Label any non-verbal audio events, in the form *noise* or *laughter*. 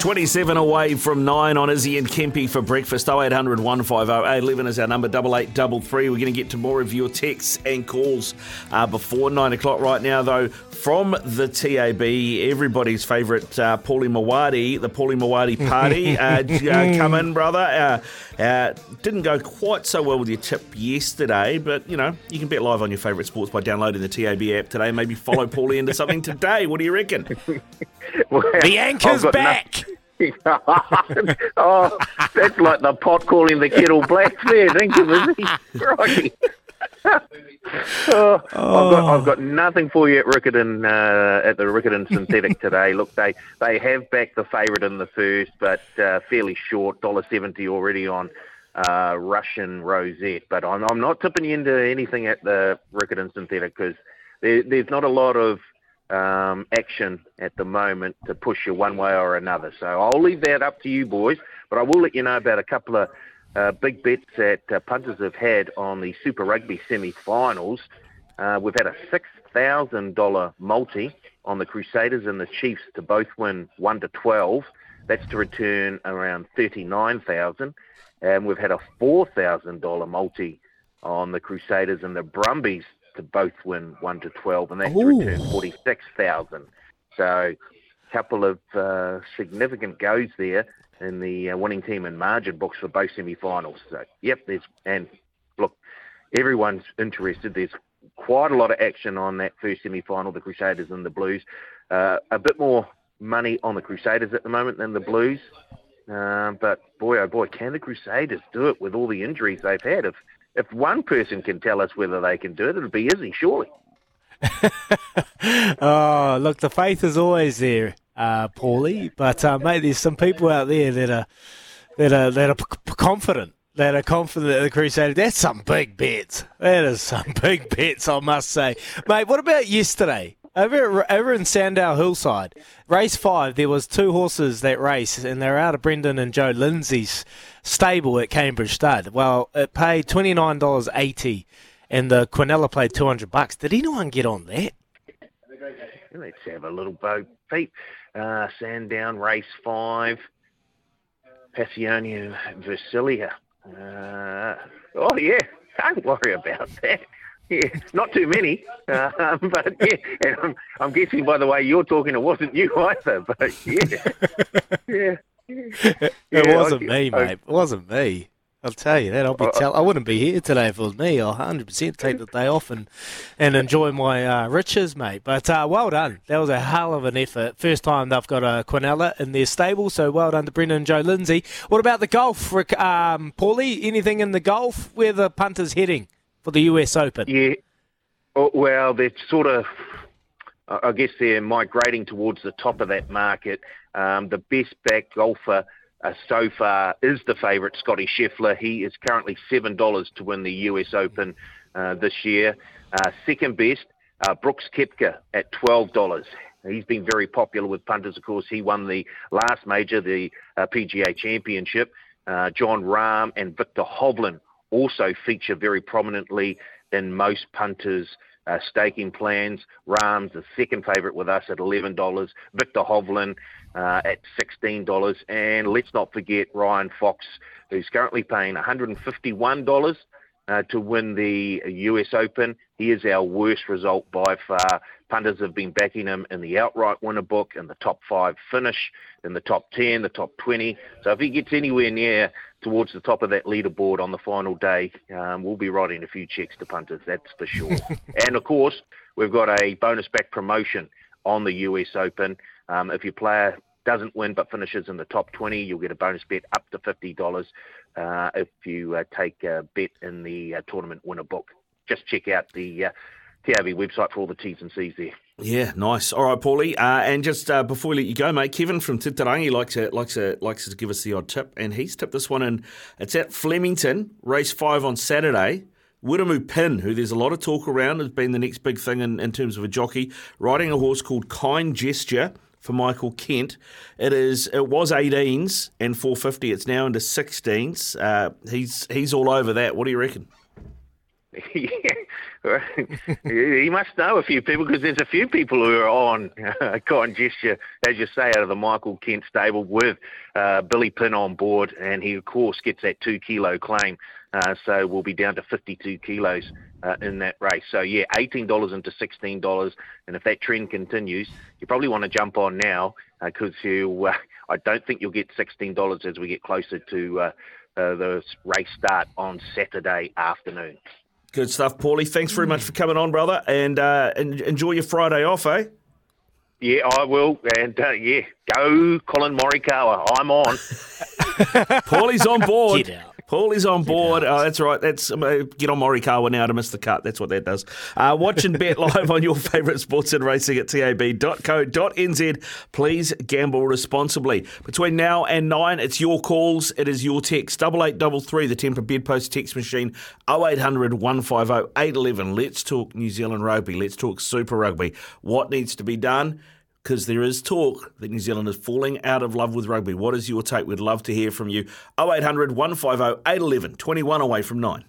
27 away from 9 on Izzy and Kempy for breakfast. 0800 150 811 is our number, 8833. We're going to get to more of your texts and calls uh, before 9 o'clock right now, though. From the TAB, everybody's favourite uh, Paulie Maoate, the Paulie Maoate party. *laughs* uh, uh, come in, brother. Uh, uh, didn't go quite so well with your tip yesterday, but you know, you can bet live on your favourite sports by downloading the TAB app today. Maybe follow Paulie into something *laughs* today. What do you reckon? Well, The anchor's I've back. nothing- *laughs* oh, that's like the pot calling the kettle black there, thank you, Lizzie. *laughs* Oh, I've, got, I've got nothing for you at Riccarton, uh, at the Riccarton Synthetic *laughs* today. Look, they, they have backed the favourite in the first, but uh, fairly short, $1.70 already on uh, Russian Rosette. But I'm, I'm not tipping you into anything at the Riccarton Synthetic because there, there's not a lot of um, action at the moment to push you one way or another. So I'll leave that up to you boys, but I will let you know about a couple of uh, big bets that uh, punters have had on the Super Rugby semi-finals. Uh, we've had a $6,000 multi on the Crusaders and the Chiefs to both win 1 to 12. That's to return around 39,000. And we've had a $4,000 multi on the Crusaders and the Brumbies to both win 1 to 12 and that's Ooh. return 46,000. So a couple of uh, significant goes there in the uh, winning team and margin books for both semi-finals. So yep, there's and look, everyone's interested. There's quite a lot of action on that first semi-final, the Crusaders and the Blues. Uh, a bit more money on the Crusaders at the moment than the Blues. Um, but boy, oh boy, can the Crusaders do it with all the injuries they've had? If if one person can tell us whether they can do it, it'll be Izzy, surely. *laughs* oh, look, the faith is always there, uh, Paulie. But uh, mate, there's some people out there that are that are that are p- confident. That are confident that the Crusaders. That's some big bets. That is some *laughs* big bets, I must say, mate. What about yesterday? Over over in Sandown Hillside, race five, there was two horses that race, and they're out of Brendan and Joe Lindsay's stable at Cambridge Stud. Well, it paid twenty nine dollars eighty, and the Quinella played two hundred bucks. Did anyone get on that? Let's have a little bo peep. Uh, Sandown race five. Passionia Versilia. Uh, oh yeah, don't worry about that. Yeah, *laughs* not too many, *laughs* um, but yeah. And I'm, I'm guessing by the way you're talking, it wasn't you *laughs* either. But yeah, yeah. It Yeah, wasn't I- me, I- mate. It wasn't me. I'll tell you that. I'll be tell. I wouldn't be here today if it was me. I'll hundred percent take the day off and and enjoy my uh, riches, mate. But uh, well done. That was a hell of an effort. First time they've got a Quinella in their stable, so well done to Brendan and Joe Lindsay. What about the golf, Rick, um, Paulie? Anything in the golf? Where the punters heading for the US Open? Yeah. Oh, well, they're sort of, I guess they're migrating towards the top of that market. Um, the best back golfer uh, so far is the favourite, Scotty Scheffler. He is currently $7 to win the US Open uh, this year. Uh, second best, uh, Brooks Koepka at $12. He's been very popular with punters, of course. He won the last major, the uh, PGA Championship. Uh, Jon Rahm and Viktor Hovland also feature very prominently in most punters' uh, staking plans. Rahm's the second favourite with us at $11. Viktor Hovland uh, at $16. And let's not forget Ryan Fox, who's currently paying $151 uh, to win the US Open. He is our worst result by far. Punters have been backing him in the outright winner book, in the top five finish, in the top 10, the top 20. So if he gets anywhere near towards the top of that leaderboard on the final day, um, we'll be writing a few checks to punters, that's for sure. *laughs* and of course, we've got a bonus back promotion on the US Open. Um, if your player doesn't win but finishes in the top 20, you'll get a bonus bet up to $50 uh, if you uh, take a bet in the uh, tournament winner book. Just check out the uh, website for all the T's and C's there. Yeah, nice. All right, Paulie. Uh, and just uh, before we let you go, mate, Kevin from Titirangi likes to, likes, to, likes to give us the odd tip, and he's tipped this one in. It's at Flemington, race five on Saturday. Wiremu Pinn, who there's a lot of talk around, has been the next big thing in, in terms of a jockey, riding a horse called Kind Gesture for Michael Kent. It is it was 18s and 450. It's now into 16s. Uh, he's he's all over that. What do you reckon? *laughs* he must know a few people because there's a few people who are on *laughs* uh, kind gesture, as you say, out of the Michael Kent stable with uh, Billy Pinn on board, and he of course gets that two kilo claim, uh, so we'll be down to 52 kilos uh, in that race. So yeah, $18 into $16, and if that trend continues, you probably want to jump on now because uh, you, uh, I don't think you'll get $16 as we get closer to uh, the race start on Saturday afternoon. Good stuff, Paulie. Thanks very much for coming on, brother, and uh, enjoy your Friday off, eh? Yeah, I will. And uh, yeah, go Collin Morikawa. I'm on. *laughs* Paulie's on board. Paul is on board. Oh, that's right. That's uh, get on Morikawa now to miss the cut. That's what that does. Uh, watch and bet *laughs* live on your favourite sports and racing at tab.co.nz. Please gamble responsibly. Between now and nine, it's your calls. It is your text. Double eight double three. The Temper Bedpost text machine. 0800 150 811. Let's talk New Zealand rugby. Let's talk Super Rugby. What needs to be done? Because there is talk that New Zealand is falling out of love with rugby. What is your take? We'd love to hear from you. 0800 150 811, 21 away from 9.